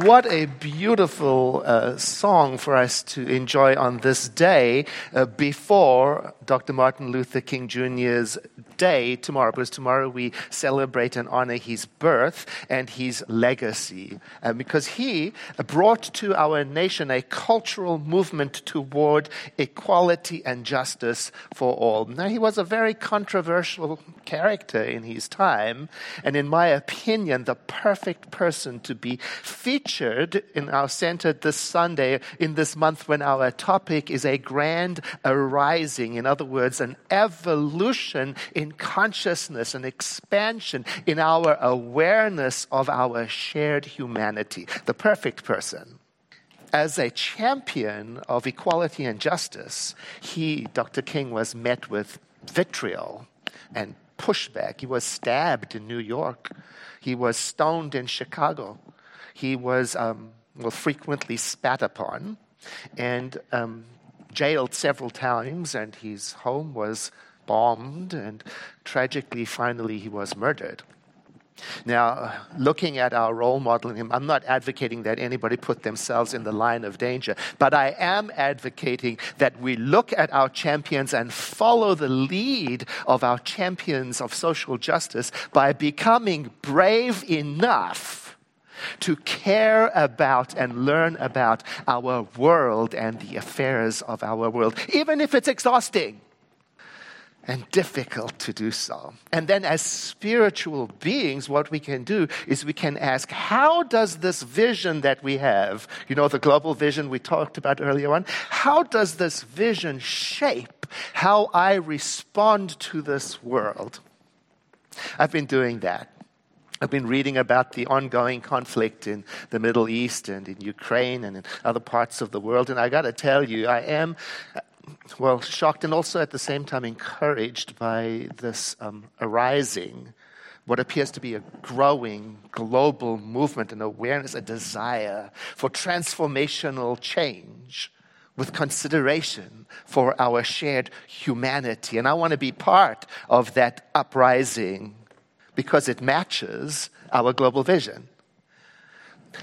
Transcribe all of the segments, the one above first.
What a beautiful uh, song for us to enjoy on this day uh, before Dr. Martin Luther King Jr.'s tomorrow, because tomorrow we celebrate and honor his birth and his legacy. Because he brought to our nation a cultural movement toward equality and justice for all. Now, he was a very controversial character in his time, and in my opinion, the perfect person to be featured in our center this Sunday, in this month when our topic is a grand arising. In other words, an evolution in consciousness, an expansion in our awareness of our shared humanity. The perfect person as a champion of equality and justice, he, Dr. King, was met with vitriol and pushback. He was stabbed in New York. He was stoned in Chicago. He was um, well, frequently spat upon and um, jailed several times, and his home was bombed, and tragically, finally, he was murdered. Now, looking at our role modeling, him, I'm not advocating that anybody put themselves in the line of danger, but I am advocating that we look at our champions and follow the lead of our champions of social justice by becoming brave enough to care about and learn about our world and the affairs of our world, even if it's exhausting and difficult to do so. And then, as spiritual beings, what we can do is we can ask, how does this vision that we have, you know, the global vision we talked about earlier on, how does this vision shape how I respond to this world? I've been doing that. I've been reading about the ongoing conflict in the Middle East and in Ukraine and in other parts of the world. And I got to tell you, I am well, shocked and also at the same time encouraged by this um, arising, what appears to be a growing global movement and awareness, a desire for transformational change with consideration for our shared humanity. And I want to be part of that uprising because it matches our global vision.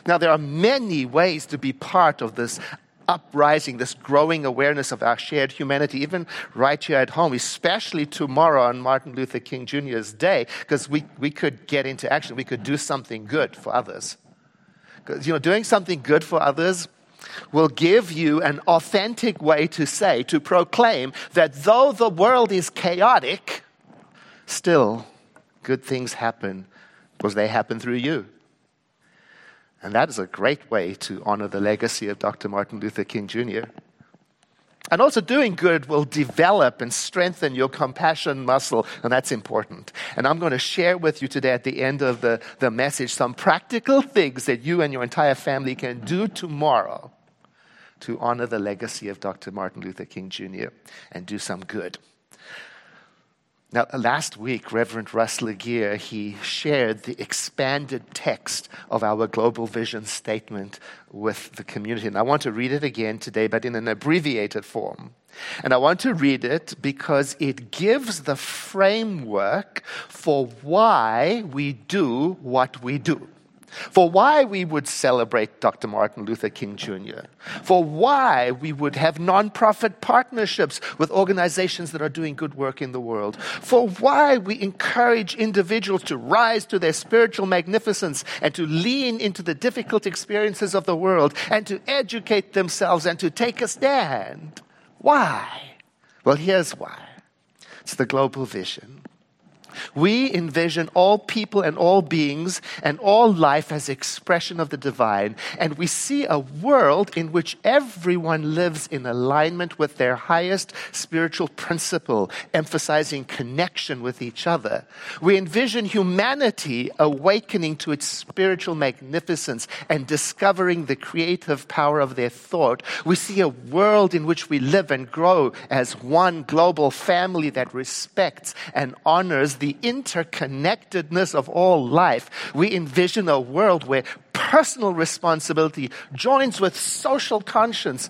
Now, there are many ways to be part of this uprising, this growing awareness of our shared humanity, even right here at home, especially tomorrow on Martin Luther King Jr.'s day, because we, we could get into action. We could do something good for others. Because, you know, doing something good for others will give you an authentic way to say, to proclaim that though the world is chaotic, still good things happen because they happen through you. And that is a great way to honor the legacy of Dr. Martin Luther King Jr. And also, doing good will develop and strengthen your compassion muscle, and that's important. And I'm going to share with you today at the end of the, the message some practical things that you and your entire family can do tomorrow to honor the legacy of Dr. Martin Luther King Jr. and do some good. Now, last week, Reverend Russ Laguerre, he shared the expanded text of our Global Vision Statement with the community. And I want to read it again today, but in an abbreviated form. And I want to read it because it gives the framework for why we do what we do for why we would celebrate Dr. Martin Luther King Jr., for why we would have nonprofit partnerships with organizations that are doing good work in the world, for why we encourage individuals to rise to their spiritual magnificence and to lean into the difficult experiences of the world and to educate themselves and to take a stand. Why? Well, here's why it's the global vision. We envision all people and all beings and all life as expression of the divine, and we see a world in which everyone lives in alignment with their highest spiritual principle, emphasizing connection with each other. We envision humanity awakening to its spiritual magnificence and discovering the creative power of their thought. We see a world in which we live and grow as one global family that respects and honors the interconnectedness of all life, we envision a world where personal responsibility joins with social conscience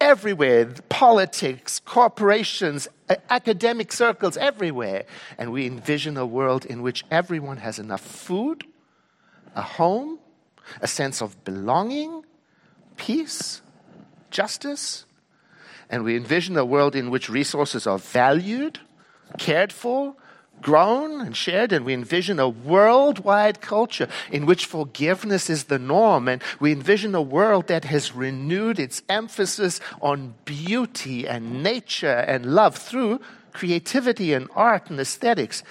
everywhere politics, corporations, academic circles, everywhere. And we envision a world in which everyone has enough food, a home, a sense of belonging, peace, justice. And we envision a world in which resources are valued, cared for, grown and shared, and we envision a worldwide culture in which forgiveness is the norm, and we envision a world that has renewed its emphasis on beauty and nature and love through creativity and art and aesthetics.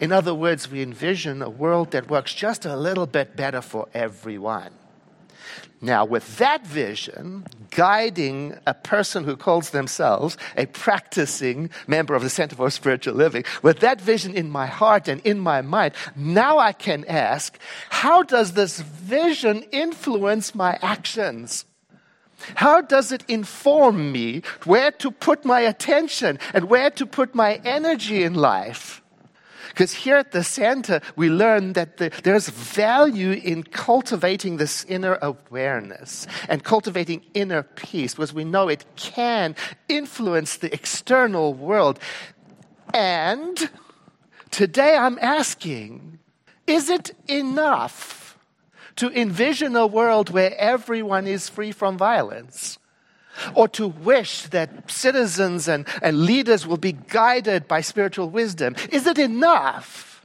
In other words, we envision a world that works just a little bit better for everyone. Now, with that vision guiding a person who calls themselves a practicing member of the Center for Spiritual Living, with that vision in my heart and in my mind, now I can ask, how does this vision influence my actions? How does it inform me where to put my attention and where to put my energy in life? Because here at the center, we learn that the, there's value in cultivating this inner awareness and cultivating inner peace because we know it can influence the external world. And today I'm asking, is it enough to envision a world where everyone is free from violence? Or to wish that citizens and, and leaders will be guided by spiritual wisdom? Is it enough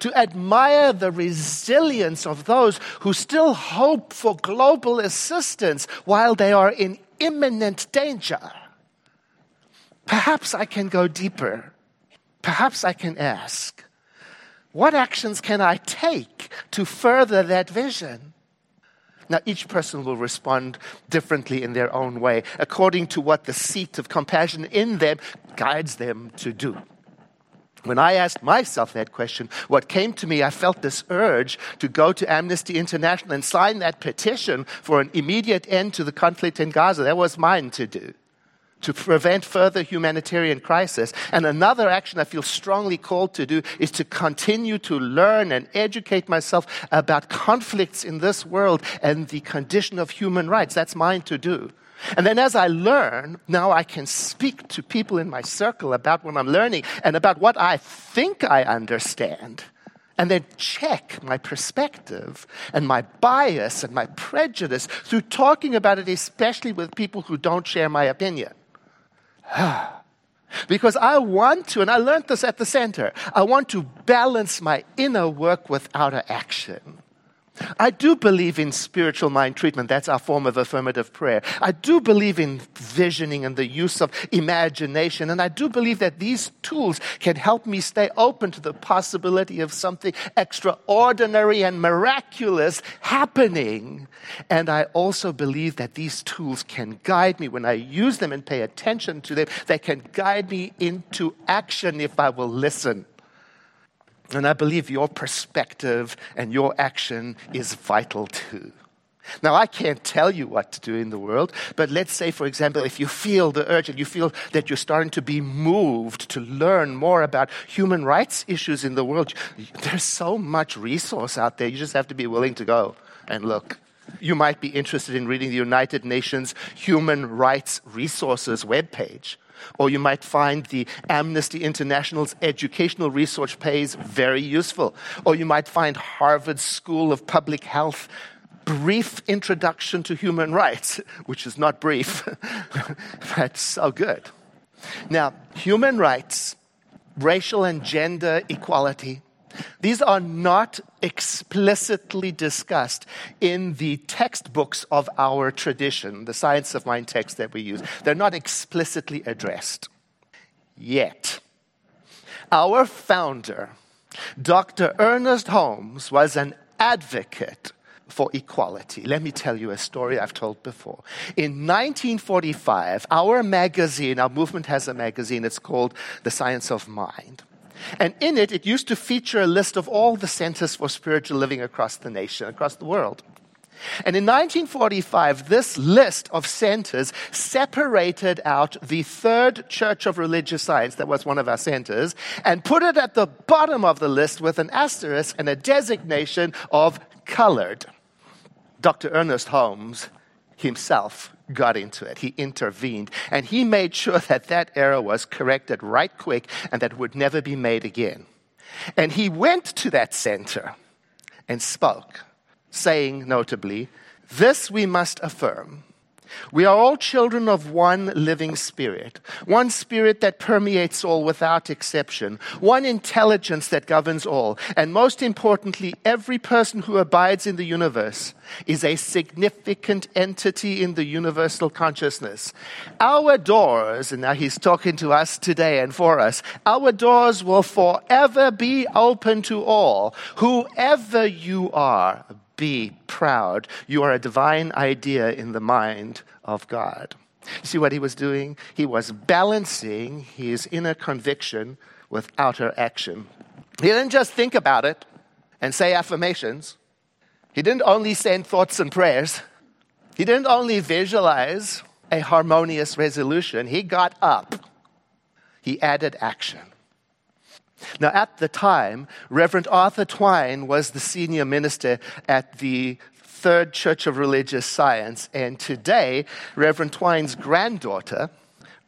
to admire the resilience of those who still hope for global assistance while they are in imminent danger? Perhaps I can go deeper. Perhaps I can ask, what actions can I take to further that vision? Now, each person will respond differently in their own way, according to what the seat of compassion in them guides them to do. When I asked myself that question, what came to me, I felt this urge to go to Amnesty International and sign that petition for an immediate end to the conflict in Gaza. That was mine to do to prevent further humanitarian crisis. And another action I feel strongly called to do is to continue to learn and educate myself about conflicts in this world and the condition of human rights. That's mine to do. And then as I learn, now I can speak to people in my circle about what I'm learning and about what I think I understand. And then check my perspective and my bias and my prejudice through talking about it, especially with people who don't share my opinion. because I want to, and I learned this at the center, I want to balance my inner work with outer action. I do believe in spiritual mind treatment. That's our form of affirmative prayer. I do believe in visioning and the use of imagination. And I do believe that these tools can help me stay open to the possibility of something extraordinary and miraculous happening. And I also believe that these tools can guide me when I use them and pay attention to them. They can guide me into action if I will listen. And I believe your perspective and your action is vital too. Now, I can't tell you what to do in the world, but let's say, for example, if you feel the urge and you feel that you're starting to be moved to learn more about human rights issues in the world, there's so much resource out there. You just have to be willing to go and look. You might be interested in reading the United Nations Human Rights Resources webpage or you might find the Amnesty International's educational research page very useful. Or you might find Harvard School of Public Health brief introduction to human rights, which is not brief, but so good. Now, human rights, racial and gender equality, these are not explicitly discussed in the textbooks of our tradition, the science of mind text that we use. They're not explicitly addressed yet. Our founder, Dr. Ernest Holmes, was an advocate for equality. Let me tell you a story I've told before. In 1945, our magazine, our movement has a magazine, it's called The Science of Mind. And in it, it used to feature a list of all the centers for spiritual living across the nation, across the world. And in 1945, this list of centers separated out the Third Church of Religious Science, that was one of our centers, and put it at the bottom of the list with an asterisk and a designation of colored. Dr. Ernest Holmes himself got into it. He intervened and he made sure that that error was corrected right quick and that would never be made again. And he went to that center and spoke saying notably, This we must affirm we are all children of one living spirit, one spirit that permeates all without exception, one intelligence that governs all. And most importantly, every person who abides in the universe is a significant entity in the universal consciousness. Our doors, and now he's talking to us today and for us, our doors will forever be open to all, whoever you are, be proud. You are a divine idea in the mind of God. See what he was doing? He was balancing his inner conviction with outer action. He didn't just think about it and say affirmations. He didn't only send thoughts and prayers. He didn't only visualize a harmonious resolution. He got up. He added action. Now, at the time, Reverend Arthur Twine was the senior minister at the Third Church of Religious Science, and today, Reverend Twine's granddaughter,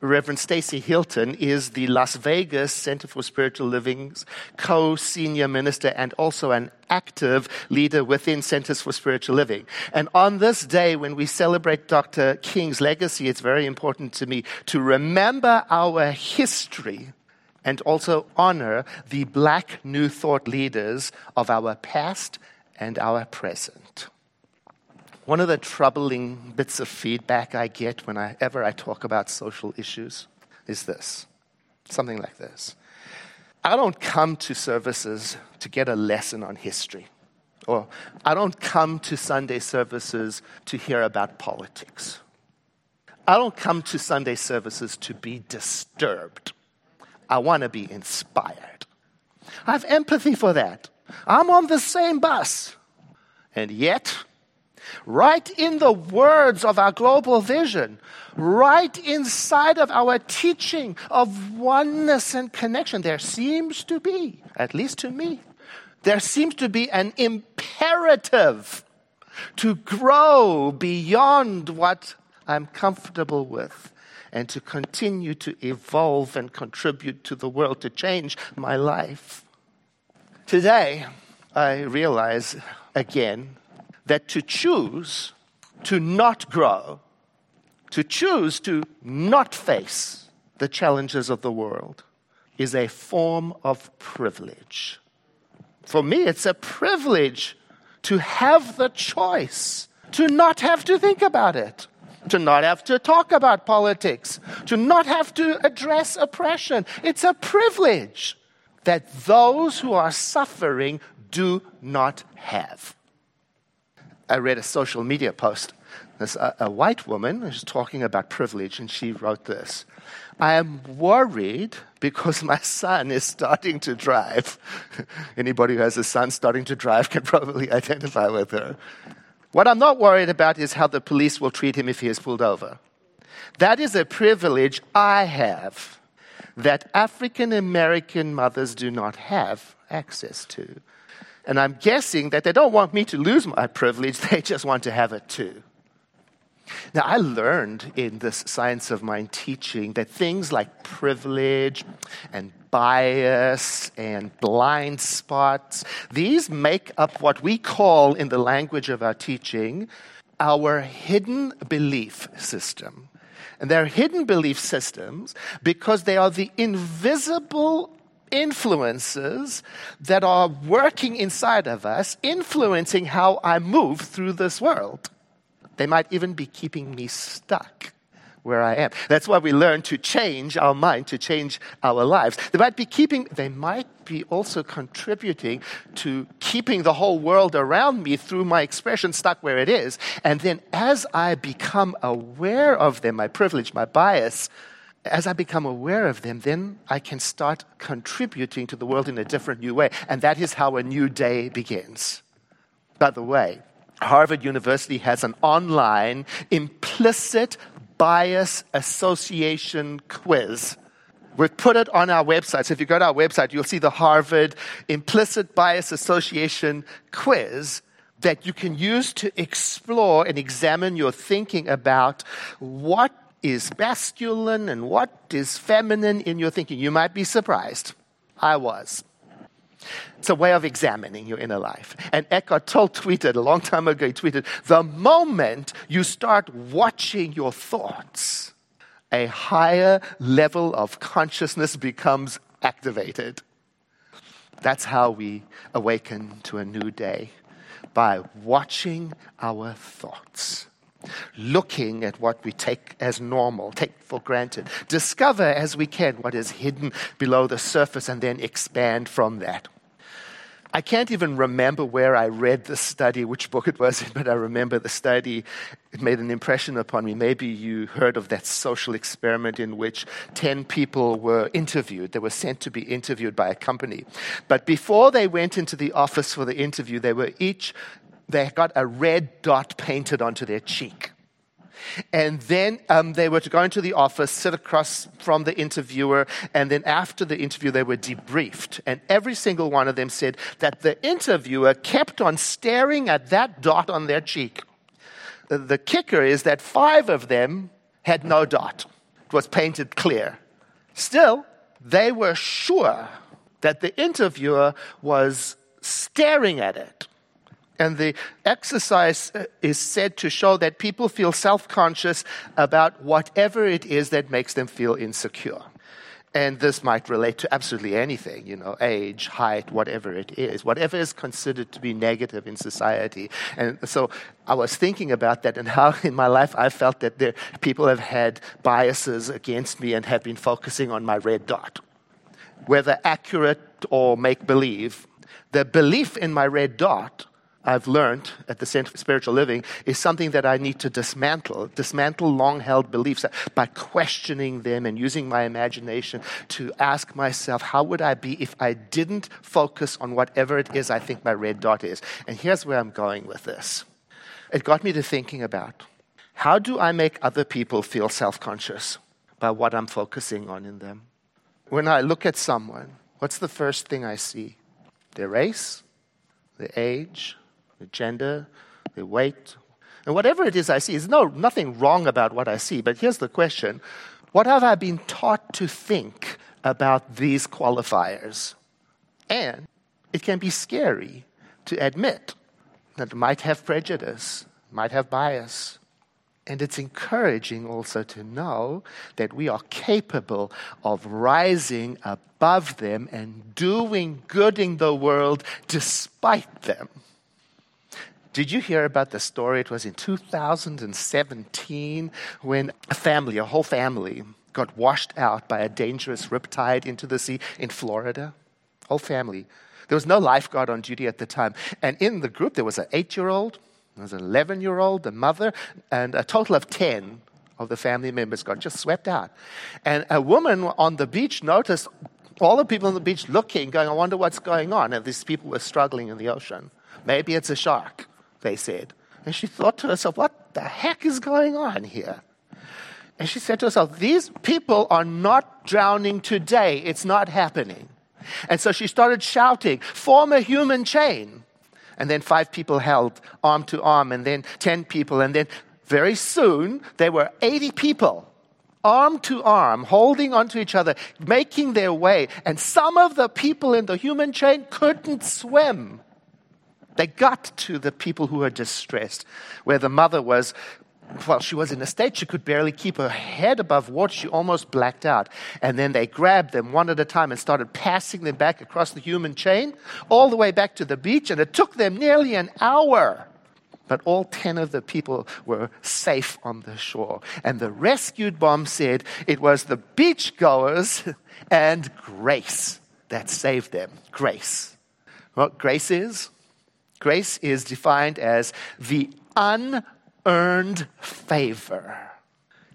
Reverend Stacy Hilton is the Las Vegas Center for Spiritual Living's co senior minister and also an active leader within Centers for Spiritual Living. And on this day, when we celebrate Dr. King's legacy, it's very important to me to remember our history and also honor the black New Thought leaders of our past and our present. One of the troubling bits of feedback I get whenever I talk about social issues is this something like this. I don't come to services to get a lesson on history, or I don't come to Sunday services to hear about politics. I don't come to Sunday services to be disturbed. I want to be inspired. I have empathy for that. I'm on the same bus. And yet, right in the words of our global vision, right inside of our teaching of oneness and connection, there seems to be, at least to me, there seems to be an imperative to grow beyond what I'm comfortable with and to continue to evolve and contribute to the world to change my life. Today, I realize again that to choose to not grow, to choose to not face the challenges of the world, is a form of privilege. For me, it's a privilege to have the choice to not have to think about it to not have to talk about politics, to not have to address oppression. It's a privilege that those who are suffering do not have. I read a social media post. There's a, a white woman who's talking about privilege, and she wrote this I am worried because my son is starting to drive. Anybody who has a son starting to drive can probably identify with her. What I'm not worried about is how the police will treat him if he is pulled over. That is a privilege I have that African American mothers do not have access to. And I'm guessing that they don't want me to lose my privilege, they just want to have it too. Now, I learned in this science of mind teaching that things like privilege and bias and blind spots, these make up what we call, in the language of our teaching, our hidden belief system. And they're hidden belief systems because they are the invisible influences that are working inside of us, influencing how I move through this world. They might even be keeping me stuck where I am. That's why we learn to change our mind, to change our lives. They might be keeping, they might be also contributing to keeping the whole world around me through my expression stuck where it is. And then as I become aware of them, my privilege, my bias, as I become aware of them, then I can start contributing to the world in a different new way. And that is how a new day begins. By the way, Harvard University has an online implicit bias association quiz. We've put it on our website. So if you go to our website, you'll see the Harvard Implicit Bias Association quiz that you can use to explore and examine your thinking about what is masculine and what is feminine in your thinking. You might be surprised. I was. It's a way of examining your inner life. And Eckhart Tolle tweeted a long time ago, he tweeted, the moment you start watching your thoughts, a higher level of consciousness becomes activated. That's how we awaken to a new day by watching our thoughts, looking at what we take as normal, take for granted, discover as we can what is hidden below the surface, and then expand from that. I can't even remember where I read the study, which book it was in, but I remember the study. It made an impression upon me. Maybe you heard of that social experiment in which 10 people were interviewed. They were sent to be interviewed by a company. But before they went into the office for the interview, they were each, they got a red dot painted onto their cheek. And then um, they were to go into the office, sit across from the interviewer, and then after the interview, they were debriefed. And every single one of them said that the interviewer kept on staring at that dot on their cheek. The, kicker is that five of them had no dot, it was painted clear. Still, they were sure that the interviewer was staring at it. And the exercise uh, is said to show that people feel self conscious about whatever it is that makes them feel insecure. And this might relate to absolutely anything, you know, age, height, whatever it is, whatever is considered to be negative in society. And so I was thinking about that and how in my life I felt that there, people have had biases against me and have been focusing on my red dot. Whether accurate or make believe, the belief in my red dot I've learned at the Center for Spiritual Living is something that I need to dismantle, dismantle long held beliefs by questioning them and using my imagination to ask myself, how would I be if I didn't focus on whatever it is I think my red dot is? And here's where I'm going with this. It got me to thinking about how do I make other people feel self conscious by what I'm focusing on in them? When I look at someone, what's the first thing I see? Their race, their age, the gender, the weight, and whatever it is I see. There's no, nothing wrong about what I see, but here's the question What have I been taught to think about these qualifiers? And it can be scary to admit that might have prejudice, might have bias. And it's encouraging also to know that we are capable of rising above them and doing good in the world despite them. Did you hear about the story? It was in 2017 when a family, a whole family, got washed out by a dangerous riptide into the sea in Florida. Whole family. There was no lifeguard on duty at the time. And in the group, there was an eight year old, there was an 11 year old, the mother, and a total of 10 of the family members got just swept out. And a woman on the beach noticed all the people on the beach looking, going, I wonder what's going on. And these people were struggling in the ocean. Maybe it's a shark they said. And she thought to herself, what the heck is going on here? And she said to herself, These people are not drowning today. It's not happening. And so she started shouting, Form a human chain. And then five people held arm to arm, and then 10 people. And then very soon, there were 80 people, arm to arm, holding onto each other, making their way. And some of the people in the human chain couldn't swim. They got to the people who were distressed, where the mother was well, she was in a state she could barely keep her head above water. She almost blacked out. And then they grabbed them one at a time and started passing them back across the human chain, all the way back to the beach. And it took them nearly an hour. But all 10 of the people were safe on the shore. And the rescued bomb said it was the beachgoers and grace that saved them. Grace. What grace is? Grace is defined as the unearned favor.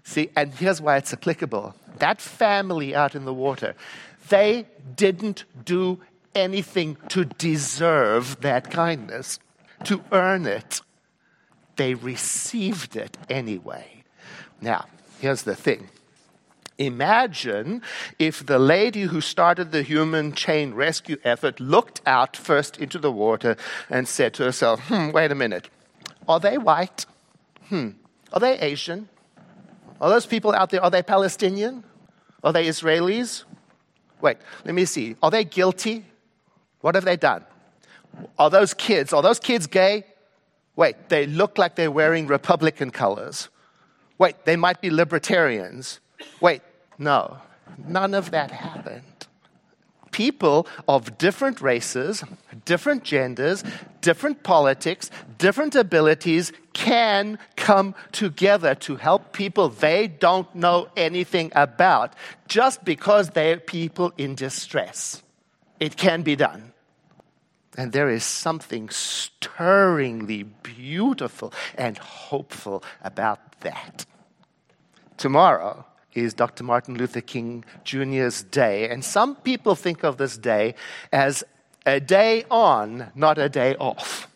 See, and here's why it's applicable. That family out in the water, they didn't do anything to deserve that kindness, to earn it. They received it anyway. Now, here's the thing Imagine if the lady who started the human chain rescue effort looked out first into the water and said to herself, hmm, wait a minute. Are they white? Hmm. Are they Asian? Are those people out there, are they Palestinian? Are they Israelis? Wait, let me see. Are they guilty? What have they done? Are those kids, are those kids gay? Wait, they look like they're wearing Republican colors. Wait, they might be libertarians. Wait, no, none of that happened. People of different races, different genders, different politics, different abilities can come together to help people they don't know anything about just because they're people in distress. It can be done. And there is something stirringly beautiful and hopeful about that. Tomorrow is Dr. Martin Luther King Jr.'s day, and some people think of this day as a day on, not a day off.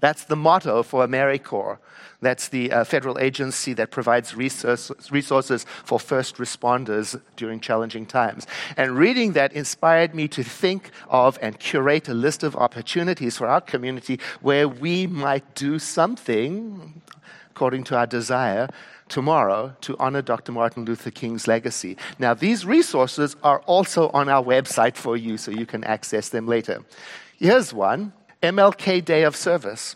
That's the motto for AmeriCorps. That's the uh, federal agency that provides resources, resources for first responders during challenging times. And reading that inspired me to think of and curate a list of opportunities for our community where we might do something according to our desire tomorrow to honor Dr. Martin Luther King's legacy. Now, these resources are also on our website for you, so you can access them later. Here's one MLK Day of Service.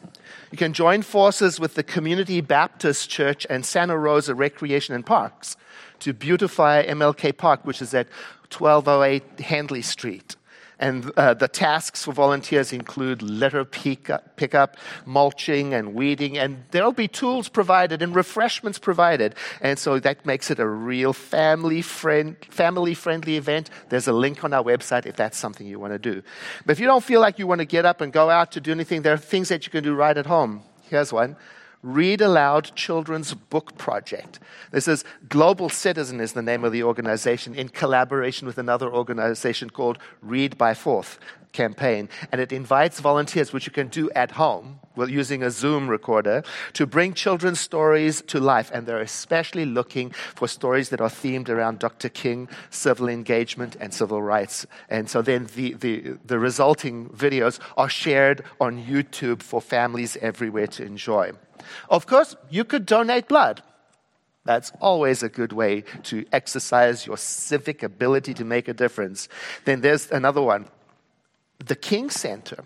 You can join forces with the Community Baptist Church and Santa Rosa Recreation and Parks to beautify MLK Park, which is at 1208 Handley Street. And uh, the tasks for volunteers include litter pickup, mulching, and weeding. And there'll be tools provided and refreshments provided. And so that makes it a real family, friend, family friendly event. There's a link on our website if that's something you want to do. But if you don't feel like you want to get up and go out to do anything, there are things that you can do right at home. Here's one Read Aloud Children's Book Project. This is Global Citizen is the name of the organization in collaboration with another organization called Read by Fourth campaign. And it invites volunteers, which you can do at home well, using a Zoom recorder, to bring children's stories to life. And they're especially looking for stories that are themed around Dr. King, civil engagement, and civil rights. And so then the, the, the resulting videos are shared on YouTube for families everywhere to enjoy. Of course, you could donate blood. That's always a good way to exercise your civic ability to make a difference. Then there's another one. The King Center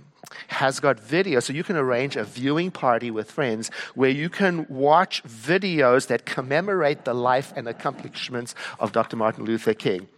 has got video, so you can arrange a viewing party with friends where you can watch videos that commemorate the life and accomplishments of Dr. Martin Luther King.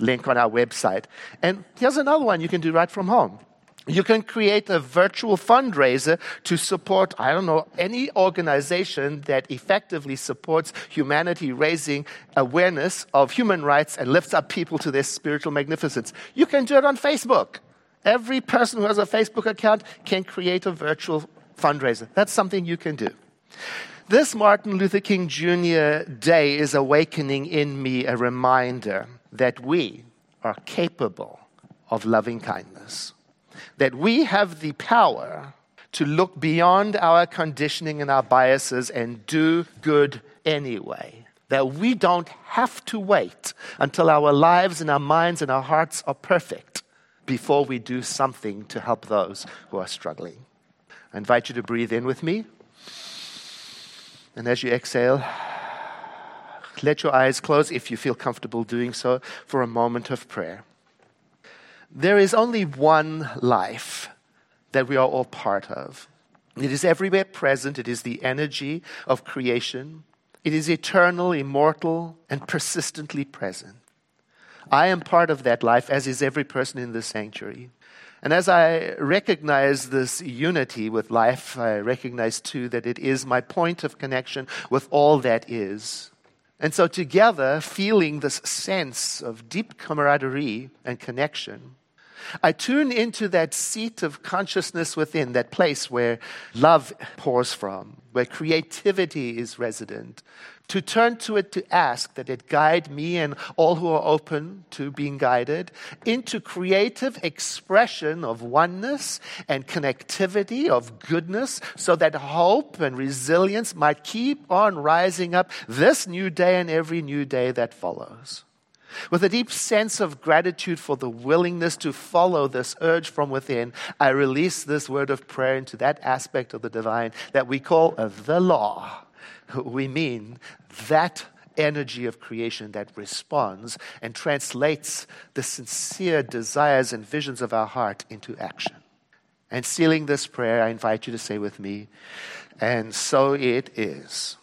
Link on our website. And here's another one you can do right from home. You can create a virtual fundraiser to support, I don't know, any organization that effectively supports humanity raising awareness of human rights and lifts up people to their spiritual magnificence. You can do it on Facebook. Every person who has a Facebook account can create a virtual fundraiser. That's something you can do. This Martin Luther King Jr. Day is awakening in me a reminder that we are capable of loving kindness that we have the power to look beyond our conditioning and our biases and do good anyway. That we don't have to wait until our lives and our minds and our hearts are perfect before we do something to help those who are struggling. I invite you to breathe in with me. And as you exhale, let your eyes close if you feel comfortable doing so for a moment of prayer. There is only one life that we are all part of. It is everywhere present. It is the energy of creation. It is eternal, immortal, and persistently present. I am part of that life, as is every person in this sanctuary. And as I recognize this unity with life, I recognize too that it is my point of connection with all that is. And so, together, feeling this sense of deep camaraderie and connection, I tune into that seat of consciousness within, that place where love pours from, where creativity is resident, to turn to it to ask that it guide me and all who are open to being guided into creative expression of oneness and connectivity of goodness so that hope and resilience might keep on rising up this new day and every new day that follows with a deep sense of gratitude for the willingness to follow this urge from within, I release this word of prayer into that aspect of the divine that we call the law. We mean that energy of creation that responds and translates the sincere desires and visions of our heart into action. And sealing this prayer, I invite you to say with me, and so it is.